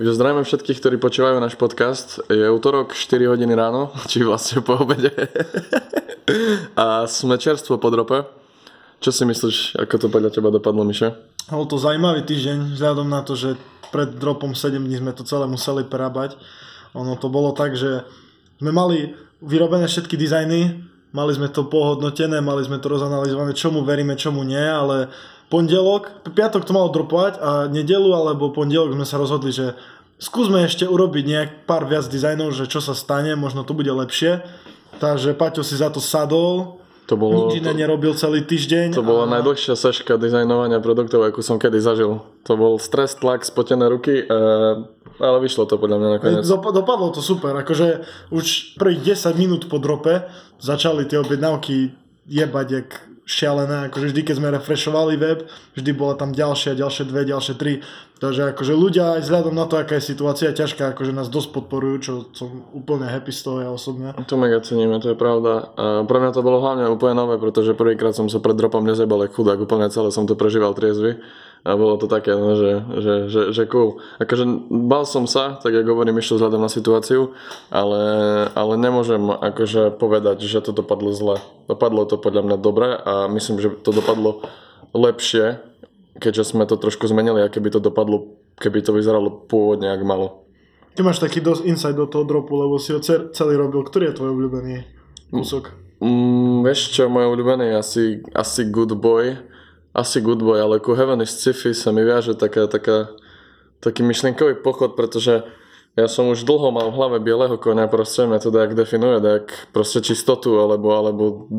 Takže zdravíme všetkých, ktorí počúvajú náš podcast. Je útorok 4 hodiny ráno, či vlastne po obede. A sme čerstvo po drope. Čo si myslíš, ako to podľa teba dopadlo, Miše? Bol to zaujímavý týždeň, vzhľadom na to, že pred dropom 7 dní sme to celé museli prerábať. Ono to bolo tak, že sme mali vyrobené všetky dizajny, mali sme to pohodnotené, mali sme to rozanalizované, čomu veríme, čomu nie, ale pondelok, piatok to malo dropovať a nedelu alebo pondelok sme sa rozhodli, že skúsme ešte urobiť nejak pár viac dizajnov, že čo sa stane, možno to bude lepšie. Takže Paťo si za to sadol, To bolo, nič iné nerobil celý týždeň. to bola a- najdlhšia seška dizajnovania produktov, akú som kedy zažil. To bol stres, tlak, spotené ruky, e, ale vyšlo to podľa mňa nakoniec. Dop- dopadlo to super, akože už prvých 10 minút po drope začali tie objednávky jebať jak šialené, akože vždy keď sme refreshovali web, vždy bola tam ďalšia, ďalšie dve, ďalšie tri, takže akože ľudia aj vzhľadom na to, aká je situácia ťažká, akože nás dosť podporujú, čo som úplne happy z toho ja osobne. To mega ceníme, to je pravda. A pre mňa to bolo hlavne úplne nové, pretože prvýkrát som sa pred dropom nezebal chudák, úplne celé som to prežíval triezvy. A bolo to také, no, že, že, že, že cool. Akože bal som sa, tak ako hovorím, išiel vzhľadom na situáciu, ale, ale nemôžem akože povedať, že to dopadlo zle. Dopadlo to podľa mňa dobre a myslím, že to dopadlo lepšie, keďže sme to trošku zmenili a keby to dopadlo, keby to vyzeralo pôvodne, ak malo. Ty máš taký dosť insight do toho dropu, lebo si ho ce- celý robil. Ktorý je tvoj obľúbený kúsok? Mm, vieš čo, môj obľúbený je asi, asi Good Boy. Asi Good Boy, ale ku Heaven is sci-fi sa mi viaže taká, taká, taký myšlienkový pochod, pretože ja som už dlho mal v hlave bieleho konia, proste mňa to dajak definuje, dajak proste čistotu, alebo, alebo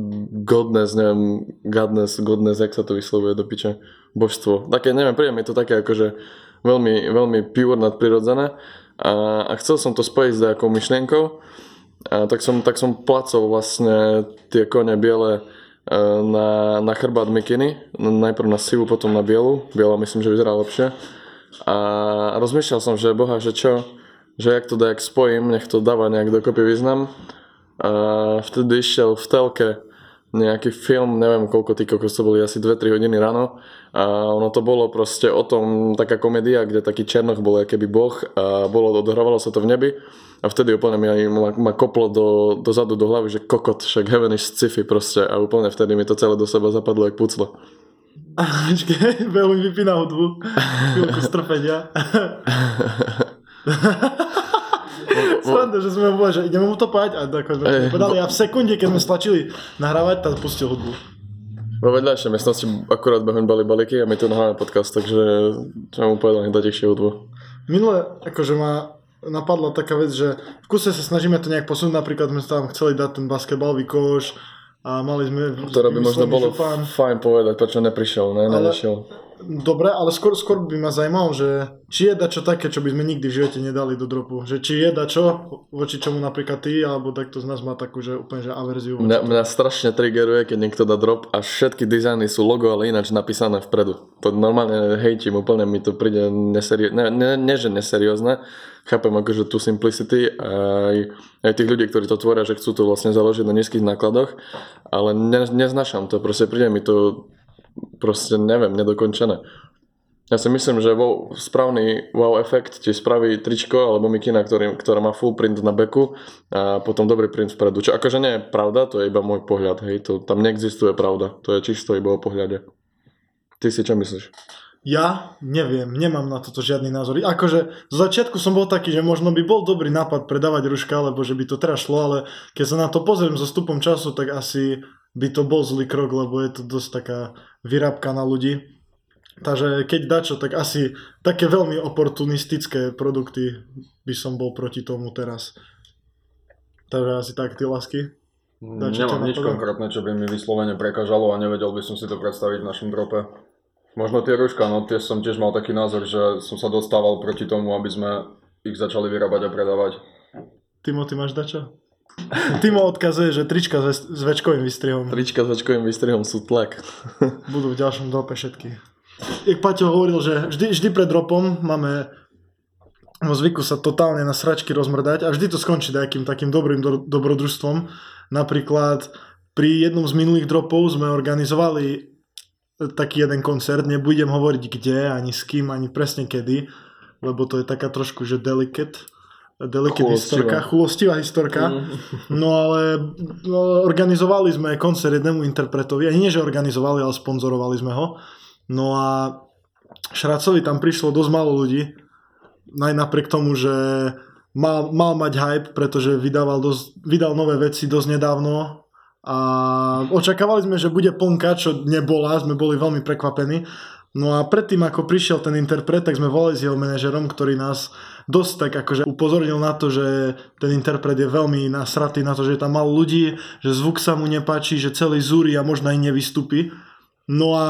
godness, neviem, godness, godness, jak sa to vyslovuje do piče, božstvo. Také, neviem, príde mi to také akože veľmi, veľmi pure nadprirodzené a, a chcel som to spojiť s nejakou myšlienkou a tak som, tak som placol vlastne tie kone biele na, na chrbát mikiny, najprv na sivu, potom na bielu. Biela myslím, že vyzerá lepšie. A rozmýšľal som, že boha, že čo, že jak to dajak spojím, nech to dáva nejak dokopy význam. A vtedy išiel v telke nejaký film, neviem koľko tí kokos to boli, asi 2-3 hodiny ráno a ono to bolo proste o tom, taká komédia, kde taký Černoch bol keby boh a bolo, odohrávalo sa to v nebi a vtedy úplne mi aj ma, ma koplo do, dozadu do hlavy, že kokot, však heaven is sci-fi proste a úplne vtedy mi to celé do seba zapadlo jak puclo. Počkej, veľmi vypína hudbu. Chvíľku strpenia. Sranda, že sme mu povedali, že ideme mu to pať a tak sme Ej, povedali a v sekunde, keď sme stlačili nahrávať, tak pustil hudbu. Vo vedľajšej miestnosti akurát behom bali balíky a my tu nahráme podcast, takže som mu povedal, nech dá tichšie hudbu. Minule, akože ma napadla taká vec, že v kuse sa snažíme to nejak posunúť, napríklad sme tam chceli dať ten basketbalový koš a mali sme Ktoré by možno bolo župan. fajn povedať, prečo neprišiel, ne, Ale- nešiel. Dobre, ale skôr, skôr by ma zaujímalo, že či je dačo také, čo by sme nikdy v živote nedali do dropu. Že či je dačo, voči čomu napríklad ty, alebo takto z nás má takú, že úplne že averziu. Mňa, mňa strašne triggeruje, keď niekto dá drop a všetky dizajny sú logo, ale ináč napísané vpredu. To normálne hejtím, úplne mi to príde neseriózne, ne, ne, ne, že neseriózne, chápem akože tú simplicity aj, aj tých ľudí, ktorí to tvoria, že chcú to vlastne založiť na nízkych nákladoch, ale ne, neznašam to, proste príde mi to proste neviem, nedokončené. Ja si myslím, že wow, správny wow efekt ti spraví tričko alebo mikina, ktorý, ktorá má full print na beku a potom dobrý print vpredu. Čo akože nie je pravda, to je iba môj pohľad, hej, to, tam neexistuje pravda, to je čisto iba o pohľade. Ty si čo myslíš? Ja neviem, nemám na toto žiadny názor. Akože z začiatku som bol taký, že možno by bol dobrý nápad predávať ruška, lebo že by to teraz šlo, ale keď sa na to pozriem so stupom času, tak asi by to bol zlý krok, lebo je to dosť taká vyrábka na ľudí. Takže keď dačo, tak asi také veľmi oportunistické produkty by som bol proti tomu teraz. Takže asi tak, ty lásky. Dá, čo ťa Nemám nič napadá? konkrétne, čo by mi vyslovene prekážalo a nevedel by som si to predstaviť v našom drope. Možno tie rúška, no tie som tiež mal taký názor, že som sa dostával proti tomu, aby sme ich začali vyrábať a predávať. Timo, ty máš dačo? Timo odkazuje, že trička s, s večkovým výstrihom Trička s očkovým výstrihom sú tlak. budú v ďalšom drope všetky. Jak Paťo hovoril, že vždy, vždy pred dropom máme vo zvyku sa totálne na sračky rozmrdať a vždy to skončí nejakým takým dobrým do, dobrodružstvom. Napríklad pri jednom z minulých dropov sme organizovali taký jeden koncert, nebudem hovoriť kde, ani s kým, ani presne kedy, lebo to je taká trošku, že delicate, delicate Chulostivá. historka, chulostivá historka. No ale no, organizovali sme koncert jednému interpretovi, ani nie, že organizovali, ale sponzorovali sme ho. No a Šracovi tam prišlo dosť málo ľudí, aj napriek tomu, že mal, mal mať hype, pretože vydával dosť, vydal nové veci dosť nedávno a očakávali sme, že bude plnka, čo nebola, sme boli veľmi prekvapení. No a predtým, ako prišiel ten interpret, tak sme volali s jeho manažerom, ktorý nás dosť tak akože upozornil na to, že ten interpret je veľmi nasratý na to, že je tam málo ľudí, že zvuk sa mu nepáči, že celý zúri a možno aj nevystupí. No a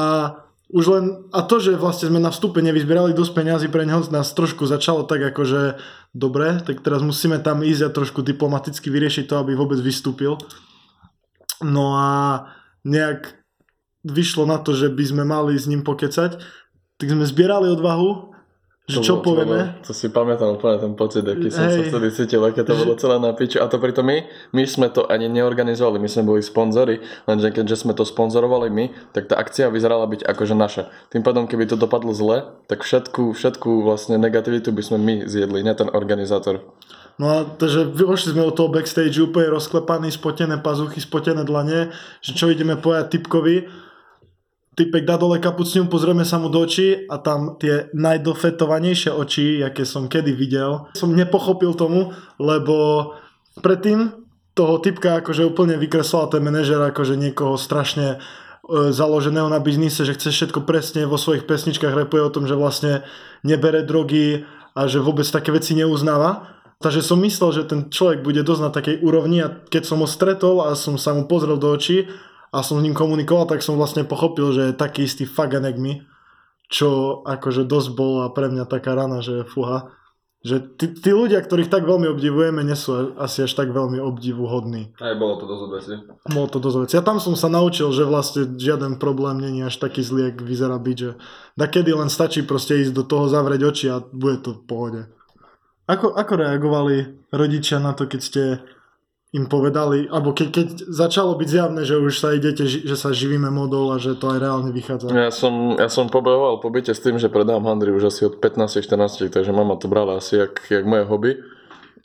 už len, a to, že vlastne sme na vstupe nevyzbierali dosť peňazí pre neho, nás trošku začalo tak akože dobre, tak teraz musíme tam ísť a trošku diplomaticky vyriešiť to, aby vôbec vystúpil. No a nejak vyšlo na to, že by sme mali s ním pokecať, tak sme zbierali odvahu, že To čo bolo- to povieme. bolo- To si pamätám úplne ten pocit, aký som sa vtedy cítil, aké to bolo celé na piču. A to pritom my, my sme to ani neorganizovali, my sme boli sponzori, lenže keďže sme to sponzorovali my, tak tá akcia vyzerala byť akože naša. Tým pádom, keby to dopadlo zle, tak všetku, všetku vlastne negativitu by sme my zjedli, ne ten organizátor. No a takže vyšli sme od toho backstage úplne rozklepaní, spotené pazuchy, spotené dlane, že čo ideme povedať typkovi. Typek dá dole kapucňu, pozrieme sa mu do očí a tam tie najdofetovanejšie oči, aké som kedy videl. Som nepochopil tomu, lebo predtým toho typka akože úplne vykreslal ten manažer akože niekoho strašne e, založeného na biznise, že chce všetko presne vo svojich pesničkách repuje o tom, že vlastne nebere drogy a že vôbec také veci neuznáva. Takže som myslel, že ten človek bude dosť na takej úrovni a keď som ho stretol a som sa mu pozrel do očí a som s ním komunikoval, tak som vlastne pochopil, že je taký istý faganek mi, čo akože dosť bola pre mňa taká rana, že fuha. Že tí, tí ľudia, ktorých tak veľmi obdivujeme, nie sú asi až tak veľmi obdivuhodní. Aj bolo to dosť veci. Bolo to dosť veci. Ja tam som sa naučil, že vlastne žiaden problém není až taký zlý, jak vyzerá byť, že da kedy len stačí proste ísť do toho, zavrieť oči a bude to v pohode. Ako, ako reagovali rodičia na to, keď ste im povedali, alebo keď, keď začalo byť zjavné, že už sa idete, že sa živíme modou a že to aj reálne vychádza. Ja som, ja som pobehoval po byte s tým, že predám handry už asi od 15-14, takže mama to brala asi jak, jak moje hobby.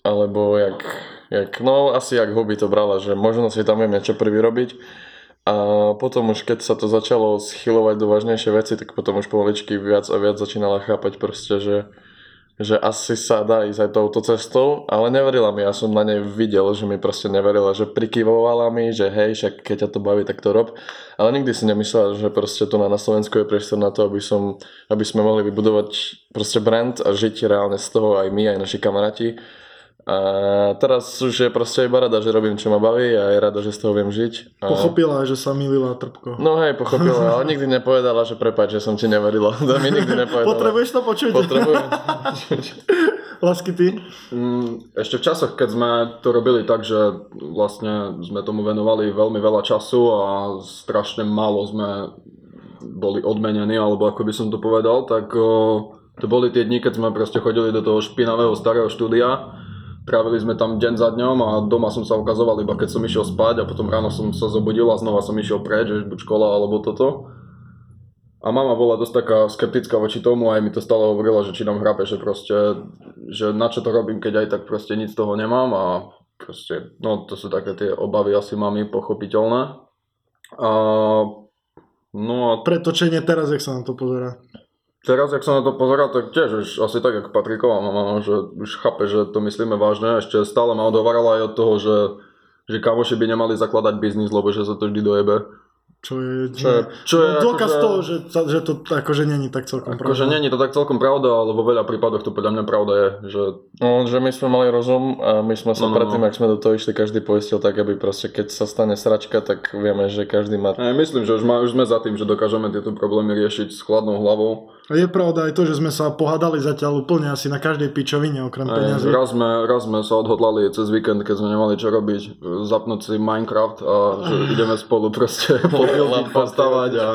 Alebo jak, jak, no asi jak hobby to brala, že možno si tam viem niečo prvý. A potom už keď sa to začalo schylovať do vážnejšie veci, tak potom už pomaličky viac a viac začínala chápať proste, že, že asi sa dá ísť aj touto cestou, ale neverila mi, ja som na nej videl, že mi proste neverila, že prikyvovala mi, že hej, však keď ťa to baví, tak to rob. Ale nikdy si nemyslela, že proste tu na, Slovensku je priestor na to, aby, som, aby sme mohli vybudovať proste brand a žiť reálne z toho aj my, aj naši kamaráti. A teraz už je proste iba rada, že robím, čo ma baví a je rada, že z toho viem žiť. A... Pochopila, že sa milila trpko. No hej, pochopila, ale nikdy nepovedala, že prepáč, že som ti neverila. To mi nikdy nepovedala. Potrebuješ to počuť? Potrebujem. Lásky ty? Mm, Ešte v časoch, keď sme to robili tak, že vlastne sme tomu venovali veľmi veľa času a strašne málo sme boli odmenení, alebo ako by som to povedal, tak o, to boli tie dni, keď sme proste chodili do toho špinavého starého štúdia. Trávili sme tam deň za dňom a doma som sa ukazoval iba keď som išiel spať a potom ráno som sa zobudil a znova som išiel preč, že buď škola alebo toto. A mama bola dosť taká skeptická voči tomu, aj mi to stále hovorila, že či nám hrabe, že proste, že na čo to robím, keď aj tak proste nic z toho nemám a proste, no to sú také tie obavy asi mami pochopiteľné. A, no a Pretočenie teraz, jak sa na to pozera. Teraz, jak sa na to pozerá, tak tiež už asi tak, ako Patriková mama, že už chápe, že to myslíme vážne. Ešte stále ma odhovarala aj od toho, že, že kamoši by nemali zakladať biznis, lebo že sa to vždy dojebe. Čo je, Čo je- čo je no, dôkaz akože- toho, že, že to akože není tak celkom Akože pravda. není to tak celkom pravda, ale vo veľa prípadoch to podľa mňa pravda je, že No, že my sme mali rozum a my sme sa No, no, predtým, no. ak sme do toho išli, každý poistil tak, aby proste keď sa stane sračka, tak vieme, že každý má... Ja myslím, že už, má, už sme za tým, že dokážeme tieto problémy riešiť s chladnou hlavou. A je pravda aj to, že sme sa pohádali zatiaľ úplne asi na každej pičovine okrem peňazí. raz, sme, raz sme sa odhodlali cez víkend, keď sme nemali čo robiť, zapnúť si Minecraft a že ideme spolu proste pobuildiť, postavať a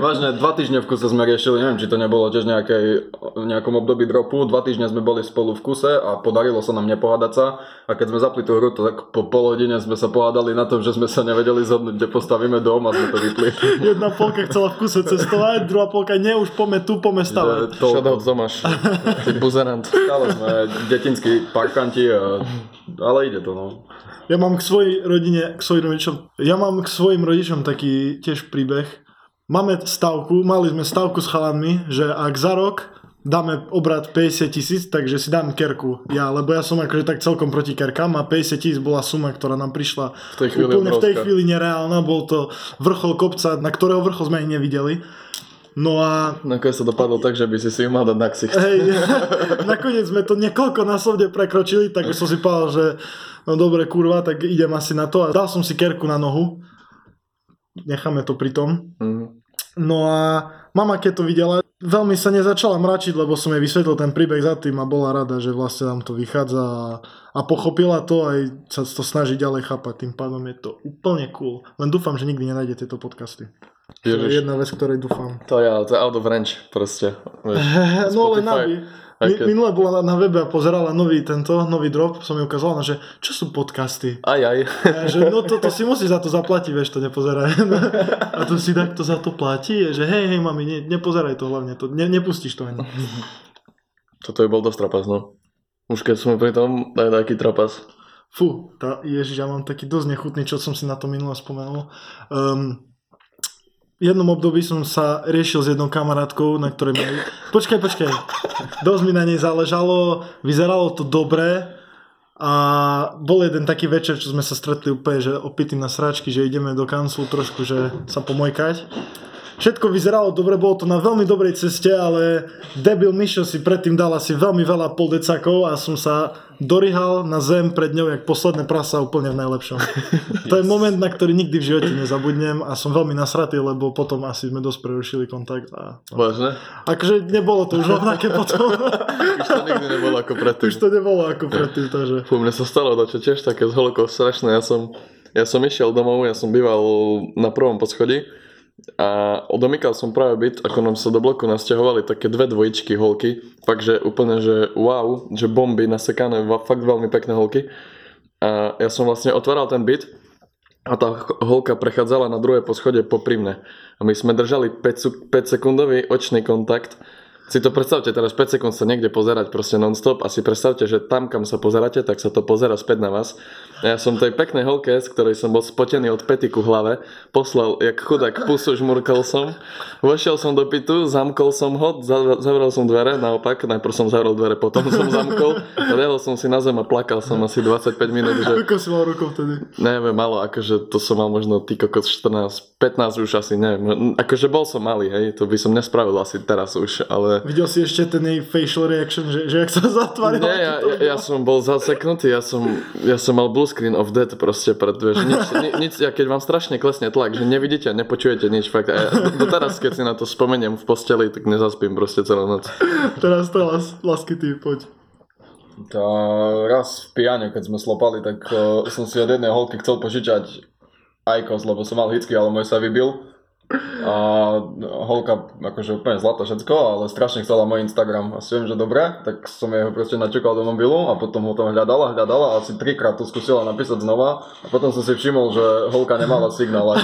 vážne dva týždne v kuse sme riešili, neviem, či to nebolo tiež nejakej, v nejakom období dropu, dva týždne sme boli spolu v kuse a podarilo sa nám nepohádať sa a keď sme zapli tú hru, tak po pol hodine sme sa pohádali na tom, že sme sa nevedeli zhodnúť, kde postavíme dom a sme to vypli. Jedna polka chcela v kuse cestovať, druhá polka nie, už pome tu, pome stavať. Že to- Shoutout Tomáš, ty buzerant. Stále sme detinskí parkanti, a, ale ide to, no. Ja mám k svojej rodine, k svojim rodičom, ja mám k svojim rodičom taký tiež príbeh. Máme stavku, mali sme stavku s chalanmi, že ak za rok dáme obrad 50 tisíc, takže si dám kerku. Ja, lebo ja som akože tak celkom proti kerkám a 50 tisíc bola suma, ktorá nám prišla V tej chvíli úplne v tej obrovská. chvíli nereálna. Bol to vrchol kopca, na ktorého vrchol sme ani nevideli. No a Nakoniec sa dopadlo tak, že by si si ju mal dať na ksicht. Hej, nakoniec sme to niekoľko násobne prekročili, tak som si povedal, že no dobre kurva, tak idem asi na to a dal som si kerku na nohu. Necháme to pri tom. Mhm. No a mama keď to videla, veľmi sa nezačala mračiť, lebo som jej vysvetlil ten príbeh za tým a bola rada, že vlastne nám to vychádza a, a pochopila to aj sa to snaží ďalej chápať. Tým pádom je to úplne cool. Len dúfam, že nikdy nenájde tieto podcasty. To je jedna vec, ktorej dúfam. To je, ale to je out of range proste. Vieš. No. Aj Mi, keď- minule bola na, na webe a pozerala nový tento, nový drop, som jej ukázala, že čo sú podcasty. Aj, aj. A že no to, to si musíš za to zaplatiť, vieš, to nepozeraj. A to si takto za to platí, že hej, hej, mami, ne, nepozeraj to hlavne, to, ne, nepustíš to ani. Toto by bol dosť trapas, no. Už keď sme pri tom, daj taký trapas. Fú, tá, ježiš, ja mám taký dosť nechutný, čo som si na to minule spomenul. Um, jednom období som sa riešil s jednou kamarátkou, na ktorej mi... Počkaj, počkaj. Dosť mi na nej záležalo, vyzeralo to dobre a bol jeden taký večer, čo sme sa stretli úplne, že opitým na sračky, že ideme do kanclu trošku, že sa pomojkať. Všetko vyzeralo dobre, bolo to na veľmi dobrej ceste, ale debil Mišo si predtým dal asi veľmi veľa poldecakov a som sa dorihal na zem pred ňou, jak posledné prasa úplne v najlepšom. To je moment, na ktorý nikdy v živote nezabudnem a som veľmi nasratý, lebo potom asi sme dosť prerušili kontakt a... Vážne? Akože nebolo to už rovnaké potom. Už to nikdy nebolo ako predtým. už to nebolo ako predtým, takže... Fú, mne sa stalo dačo tiež také s holkou strašné. Ja som, ja som išiel domov, ja som býval na prvom poschodí a odomykal som práve byt, ako nám sa do bloku nasťahovali také dve dvojičky holky. Fakt, že úplne, že wow, že bomby nasekané, fakt veľmi pekné holky. A ja som vlastne otváral ten byt a tá holka prechádzala na druhé poschodie popri mne. A my sme držali 5, 5 sekundový očný kontakt. Si to predstavte, teraz 5 sekúnd sa niekde pozerať proste non-stop a si predstavte, že tam, kam sa pozeráte, tak sa to pozera späť na vás. Ja som tej peknej holke, z ktorej som bol spotený od pety ku hlave, poslal jak chudák pusu, žmurkal som, vošiel som do pitu, zamkol som ho, za- zavrel som dvere, naopak, najprv som zavrel dvere, potom som zamkol, lehol som si na zem a plakal som asi 25 minút, že Koľko si mal rokov vtedy? Neviem, malo, akože to som mal možno ty kokos 14, 15 už asi, neviem. Akože bol som malý, hej, to by som nespravil asi teraz už, ale... Videl si ešte ten jej facial reaction, že, že jak sa zatvárila? Nie, ja, ja, ja som bol zaseknutý, ja som, ja som mal blue screen of death proste pred, vieš, nič, ni, nič, ja keď vám strašne klesne tlak, že nevidíte, nepočujete nič, fakt, a ja, do teraz, keď si na to spomeniem v posteli, tak nezaspím proste celú noc. Teraz to las, lasky ty, poď. Tá, raz v pijane, keď sme slopali, tak uh, som si od jednej holky chcel požičať Icos, lebo som mal hicky, ale môj sa vybil. A holka, akože úplne zlatá všetko, ale strašne chcela môj Instagram. A si viem, že dobre, tak som jej ho proste načukal do mobilu a potom ho tam hľadala, hľadala a asi trikrát to skúsila napísať znova. A potom som si všimol, že holka nemala signál.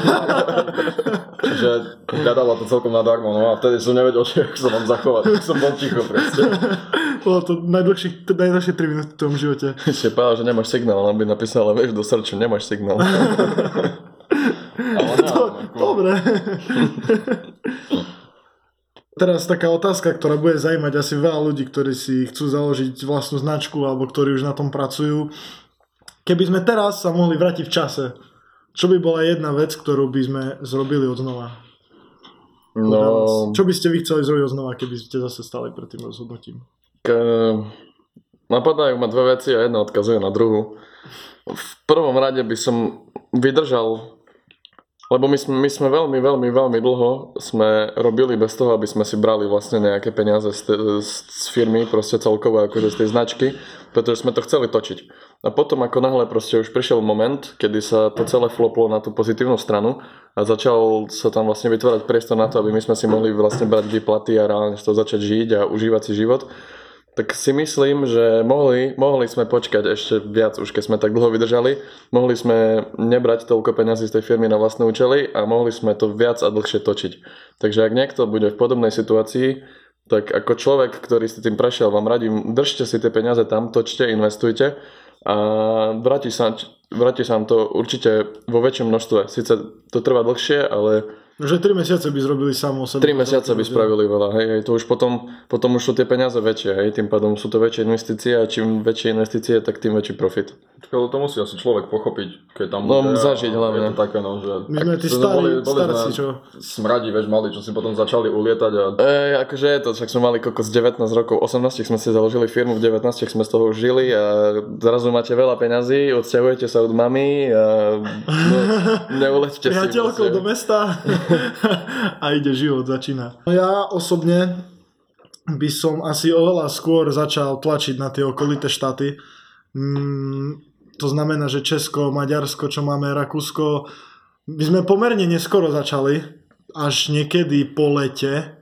že hľadala to celkom nadarmo, no a vtedy som nevedel, že jak sa mám zachovať, tak som bol ticho proste. Bolo to najdlhšie, najdlhšie 3 minúty v tom živote. Ešte povedal, že nemáš signál, ona by napísala, vieš, do srdču, nemáš signál. Ale Dobre. Teraz taká otázka, ktorá bude zaujímať asi veľa ľudí, ktorí si chcú založiť vlastnú značku alebo ktorí už na tom pracujú. Keby sme teraz sa mohli vrátiť v čase, čo by bola jedna vec, ktorú by sme zrobili od znova? No, Čo by ste vy chceli zrobiť od znova, keby ste zase stali pred tým rozhodnutím? K, napadajú ma dve veci a jedna odkazuje na druhú. V prvom rade by som vydržal, lebo my sme, my sme veľmi, veľmi, veľmi dlho sme robili bez toho, aby sme si brali vlastne nejaké peniaze z, z, z firmy, proste celkovo akože z tej značky, pretože sme to chceli točiť. A potom ako náhle proste už prišiel moment, kedy sa to celé floplo na tú pozitívnu stranu a začal sa tam vlastne vytvárať priestor na to, aby my sme si mohli vlastne brať výplaty a reálne z toho začať žiť a užívať si život, tak si myslím, že mohli, mohli sme počkať ešte viac, už keď sme tak dlho vydržali. Mohli sme nebrať toľko peňazí z tej firmy na vlastné účely a mohli sme to viac a dlhšie točiť. Takže ak niekto bude v podobnej situácii, tak ako človek, ktorý si tým prešiel, vám radím, držte si tie peniaze tam, točte, investujte a vráti sa, vráti sa vám to určite vo väčšom množstve. Sice to trvá dlhšie, ale Že 3 mesiace by zrobili samo o sebe. 3 mesiace by spravili veľa, hej, hej, to už potom, potom už sú tie peniaze väčšie, hej, tým pádom sú to väčšie investície a čím väčšie investície, tak tým väčší profit. Ale to musí asi človek pochopiť, keď tam No, bude zažiť hlavne. Je to také, no, že... My sme tí starí, boli- boli starci, čo? Smradi, vieš, mali, čo si potom začali ulietať a Ej, akože je to, však sme mali kokos 19 rokov, 18 sme si založili firmu, v 19 sme z toho žili a zrazu máte veľa peňazí, odsťahujete sa od mami a no, neuleďte si. Priateľkou do mesta a ide život, začína. No ja osobne by som asi oveľa skôr začal tlačiť na tie okolité štáty. Mm, to znamená, že Česko, Maďarsko, čo máme, Rakúsko, my sme pomerne neskoro začali, až niekedy po lete,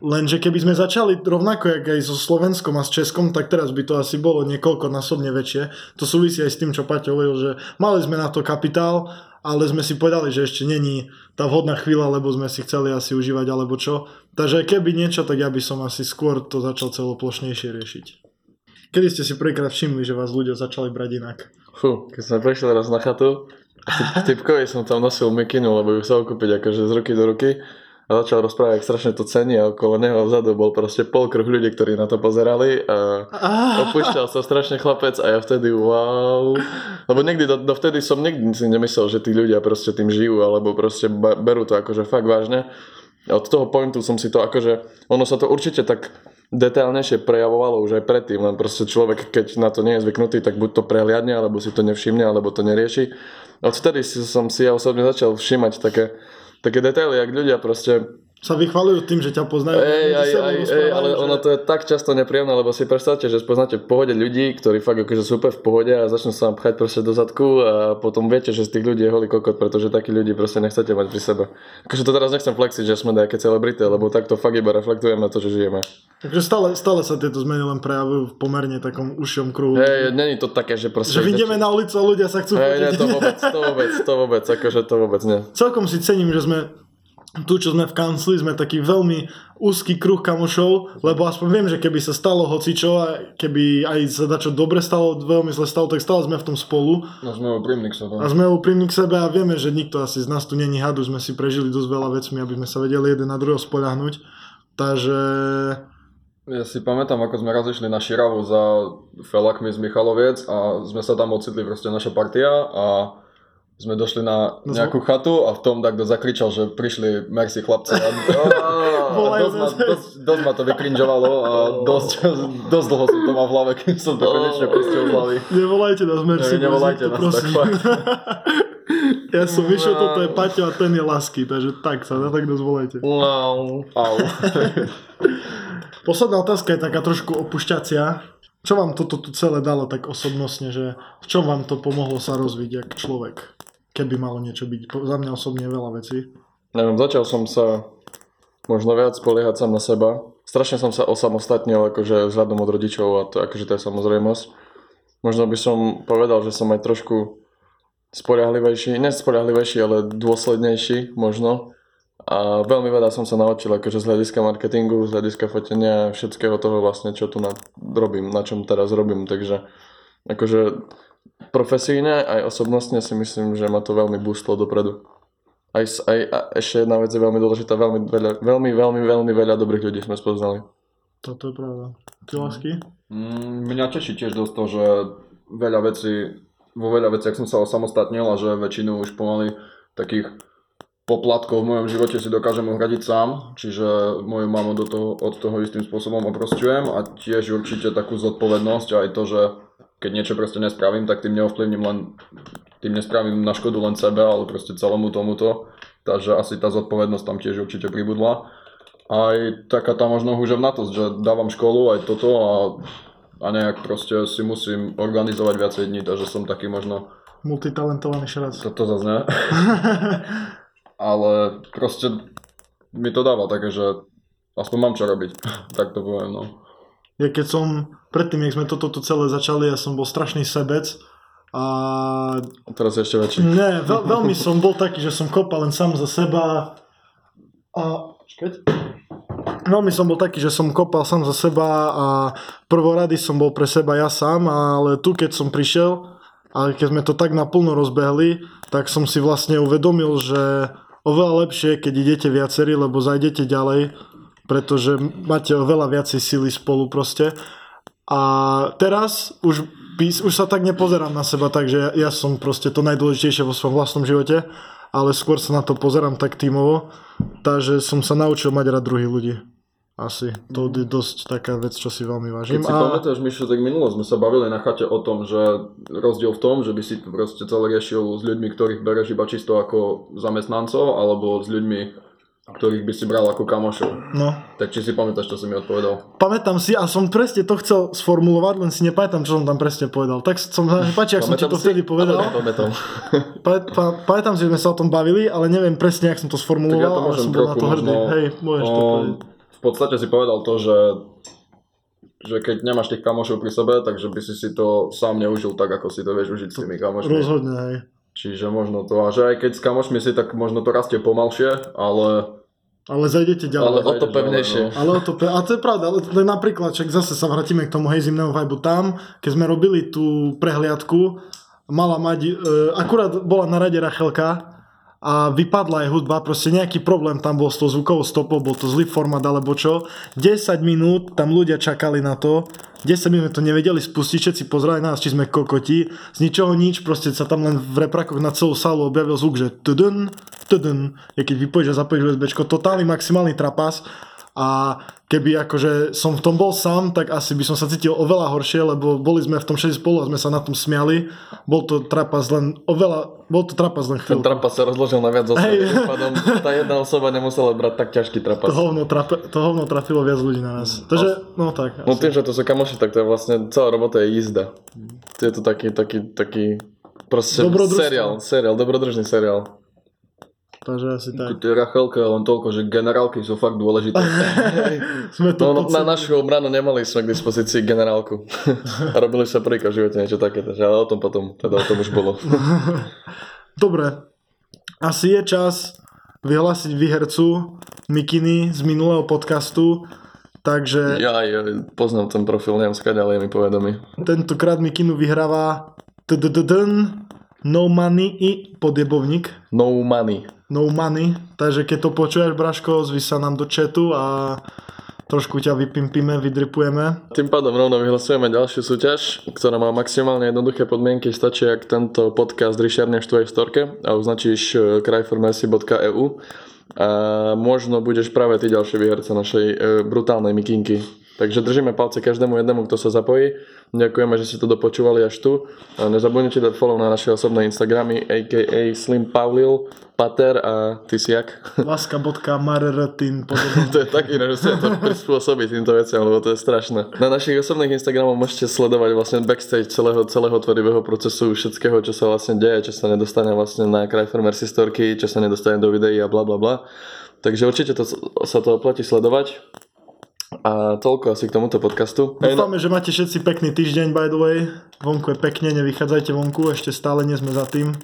Lenže keby sme začali rovnako jak aj so Slovenskom a s Českom, tak teraz by to asi bolo niekoľkonásobne väčšie. To súvisí aj s tým, čo Paťo hovoril, že mali sme na to kapitál, ale sme si povedali, že ešte není tá vhodná chvíľa, lebo sme si chceli asi užívať alebo čo. Takže keby niečo, tak ja by som asi skôr to začal celoplošnejšie riešiť. Kedy ste si prvýkrát všimli, že vás ľudia začali brať inak? Fú, keď sme prišli raz na chatu, typkovi som tam nosil mikinu, lebo ju chcel kúpiť akože z ruky do ruky a začal rozprávať, jak strašne to cení a okolo neho vzadu bol proste polkruh ľudí, ktorí na to pozerali a opúšťal sa strašne chlapec a ja vtedy wow. Lebo nikdy, do, dovtedy som nikdy si nemyslel, že tí ľudia proste tým žijú alebo proste berú to akože fakt vážne. A od toho pointu som si to akože, ono sa to určite tak detailnejšie prejavovalo už aj predtým, len proste človek, keď na to nie je zvyknutý, tak buď to prehliadne, alebo si to nevšimne, alebo to nerieši. Odvtedy som si ja osobne začal všímať také, také detaily, jak ľudia proste Sa vychvalujú tým, že ťa poznajú. Ej, aj, aj, ej, rozprávajú, ale že- ono to je tak často nepríjemné, lebo si predstavte, že spoznáte v pohode ľudí, ktorí fakt akože sú úplne v pohode a začnú sa vám pchať proste do zadku a potom viete, že z tých ľudí je holý kokot, pretože takí ľudí proste nechcete mať pri sebe. Akože to teraz nechcem flexiť, že sme nejaké celebrity, lebo takto fakt iba reflektujeme na to, že žijeme. Takže stále, stále sa tieto zmeny len prejavujú v pomerne takom užšom kruhu. Hej, není to také, že proste... že vyjdeme na ulicu a ľudia sa chcú Hej, nie, to vôbec, to vôbec, to vôbec, akože to vôbec nie. Celkom si cením, že sme tu, čo sme v kancli, sme taký veľmi úzky kruh kamošov, lebo aspoň viem, že keby sa stalo hocičo a keby aj sa dačo dobre stalo, veľmi zle stalo, tak stále sme v tom spolu no sme úprimní k sebe. a sme úprimní k sebe a vieme, že nikto asi z nás tu není hadu, sme si prežili dosť veľa vecmi, aby sme sa vedeli jeden na druhého spoľahnúť. Takže Ja si pamätám, ako sme raz išli na Širavu za felakmi z Michaloviec a sme sa tam ocitli proste naša partia a sme došli na No nejakú chatu a v tom takto zakričal, že prišli merci chlapci a, a, dosť, ma, dosť, dosť ma to vykrinžovalo a dosť, dosť dlho som to mal v hlave, kým som to konečne pustil z hlavy. nevolajte nás, merci. Ne, nevolajte nás, prosím. tak fakt. Ja som vyšiel, toto je Paťo a ten je Lasky, takže tak sa, tak nás volajte. Wow. Au. Posledná otázka je taká trošku opušťacia. Čo vám toto tu celé dalo tak osobnostne, že v čom vám to pomohlo sa rozviť jak človek? Keby malo niečo byť. Za mňa osobne veľa vecí. Neviem, začal som sa možno viac spoliehať sám na seba. Strašne som sa osamostatnil akože vzhľadom od rodičov a to akože to je samozrejmosť. Možno by som povedal, že som aj trošku spoľahlivejší, nespoľahlivejší, ale dôslednejší možno. A veľmi veľa som sa naučil akože z hľadiska marketingu, z hľadiska fotenia, všetkého toho vlastne, čo tu na, robím, na čom teraz robím. Takže akože profesíne aj osobnostne si myslím, že ma to veľmi boostlo dopredu. Aj, aj a ešte jedna vec je veľmi dôležitá, veľmi, veľa, veľmi, veľmi, veľmi veľa dobrých ľudí sme spoznali. Toto je pravda. Ty lásky? Mm, Mňa teší tiež dosť to, že veľa vecí, vo veľa veciach som sa osamostatnil a že väčšinu už pomaly takých poplatkov v mojom živote si dokážem uhradiť sám, čiže moju mamu do toho, od toho istým spôsobom oprostujem a tiež určite takú zodpovednosť a aj to, že keď niečo proste nespravím, tak tým neovplyvním len, tým nespravím na škodu len sebe, ale proste celému tomuto, takže asi tá zodpovednosť tam tiež určite pribudla. Aj taká tá možno húževnatosť, že dávam školu aj toto a, a nejak proste si musím organizovať viacej dní, takže som taký možno Multitalentovaný šrac. toto zase ne. Ale proste mi to dáva také, že aspoň mám čo robiť. tak to poviem, no. Ja keď som, predtým, jak sme toto celé začali, ja som bol strašný sebec a teraz ešte väčší. ne, veľ, veľmi som bol taký, že som kopal len sám za seba a... Čakať. veľmi som bol taký, že som kopal sám za seba a prvorady som bol pre seba ja sám, ale tu keď som prišiel a keď sme to tak naplno rozbehli, tak som si vlastne uvedomil, že oveľa lepšie, keď idete viacerí, lebo zajdete ďalej, pretože máte oveľa viacej síly spolu proste. A teraz už, už sa tak nepozerám na seba, takže ja, ja som proste to najdôležitejšie vo svojom vlastnom živote, ale skôr sa na to pozerám tak tímovo, takže som sa naučil mať rád druhých ľudí. Asi. To je dosť taká vec, čo si veľmi vážim. Keď si pamätáš, Mišo, tak minulo sme sa bavili na chate o tom, že rozdiel v tom, že by si proste celé riešil s ľuďmi, ktorých bereš iba čisto ako zamestnancov, alebo s ľuďmi, ktorých by si bral ako kamošov. No, Tak či si pamätáš, čo som mi odpovedal? pamätám si a som presne to chcel sformulovať, len si nepamätám, čo som tam presne povedal. Tak som páči, ak som ti to Pamätám vtedy povedal. Pamätám. Pa, pa, pamätám si, že sme sa o tom bavili, ale neviem presne, ak som to Tak ja sformuloval, to ale som bol na to hrdý. možno... Hej, môžeš to um, povedať. v podstate si povedal to, že že keď nemáš tých kamošov pri sebe, takže by si si to sám neužil tak, ako si to vieš užiť s tými kamošmi. Rozhodne, hej. Čiže možno to, a že aj keď s kamošmi si, tak možno to rastie pomalšie, ale... Ale zajdete ďalej. Ale o to pevnejšie. ďalej, Ale o to, pe- a to je pravda, ale to je napríklad, však zase sa vrátime k tomu hej zimnému vibe tam, keď sme robili tú prehliadku, mala mať, e, akurát bola na rade Rachelka a vypadla aj hudba, proste nejaký problém tam bol s tou zvukovou stopou, bol to zlý format alebo čo. 10 minút tam ľudia čakali na to, 10 minút to nevedeli spustiť, všetci pozerali nás, či sme kokoti, z ničoho nič, proste sa tam len v reprakoch na celú sálu objavil zvuk, že tudun, tudun, keď vypojíš a zapojíš USBčko, totálny maximálny trapas a keby akože som v tom bol sám, tak asi by som sa cítil oveľa horšie, lebo boli sme v tom všetci spolu a sme sa na tom smiali. Bol to trapas len oveľa, bol to trapas len Ten chvíľu. trapas sa rozložil na viac. Hej. Tým pádom tá jedna osoba nemusela brať tak ťažký To trapas. hovno, trape, to hovno trafilo viac ľudí na nás. Takže, no tak. No Asi. tým, že to sú kamoši, tak to je vlastne celá robota je jízda. To je to taký, taký, taký proste seriál, seriál, dobrodružný seriál. Takže asi tak. Tie Rachelka len toľko, že generálky sú fakt dôležité. Sme to No, no, na našu obranu nemali sme k dispozícii generálku. Robili sa prvýkrát v živote niečo také, takže, ale o tom potom, teda o tom už bolo. Dobre, asi je čas vyhlásiť výhercu Mikiny z minulého podcastu, takže Ja aj poznám ten profil, neviem skade, ale je mi povedomý. tentokrát Mikinu vyhráva No Money i podjebovník. No money. No Money, takže keď to počuješ, Braško, zvi sa nám do chatu a trošku ťa vypimpíme, vydripujeme. Tým pádom rovno vyhlasujeme ďalšiu súťaž, ktorá má maximálne jednoduché podmienky. Stačí, ak tento podcast ryšarneš v tvojej storke a označíš eh, cryformercy.eu a možno budeš práve ty ďalší výherca našej e, brutálnej mikinky. Takže držíme palce každému jednému, kto sa zapojí. Ďakujeme, že ste to dopočúvali až tu. A nezabudnite dať follow na naše osobné Instagramy, a.k.a. Slim Paulil, Pater a ty si jak? Laska.marretin podobne. To je tak iné, že sa to prispôsobí týmto veciam, lebo to je strašné. Na našich osobných Instagramoch môžete sledovať vlastne backstage celého, celého tvorivého procesu, všetkého, čo sa vlastne deje, čo sa nedostane vlastne na Cryformercy storky, čo sa nedostane do videí a bla bla bla. Takže určite to, sa to oplatí sledovať. A toľko asi k tomuto podcastu. No, Dúfame, že máte všetci pekný týždeň, by the way. Vonku je pekne, nevychádzajte vonku, ešte stále nie sme za tým.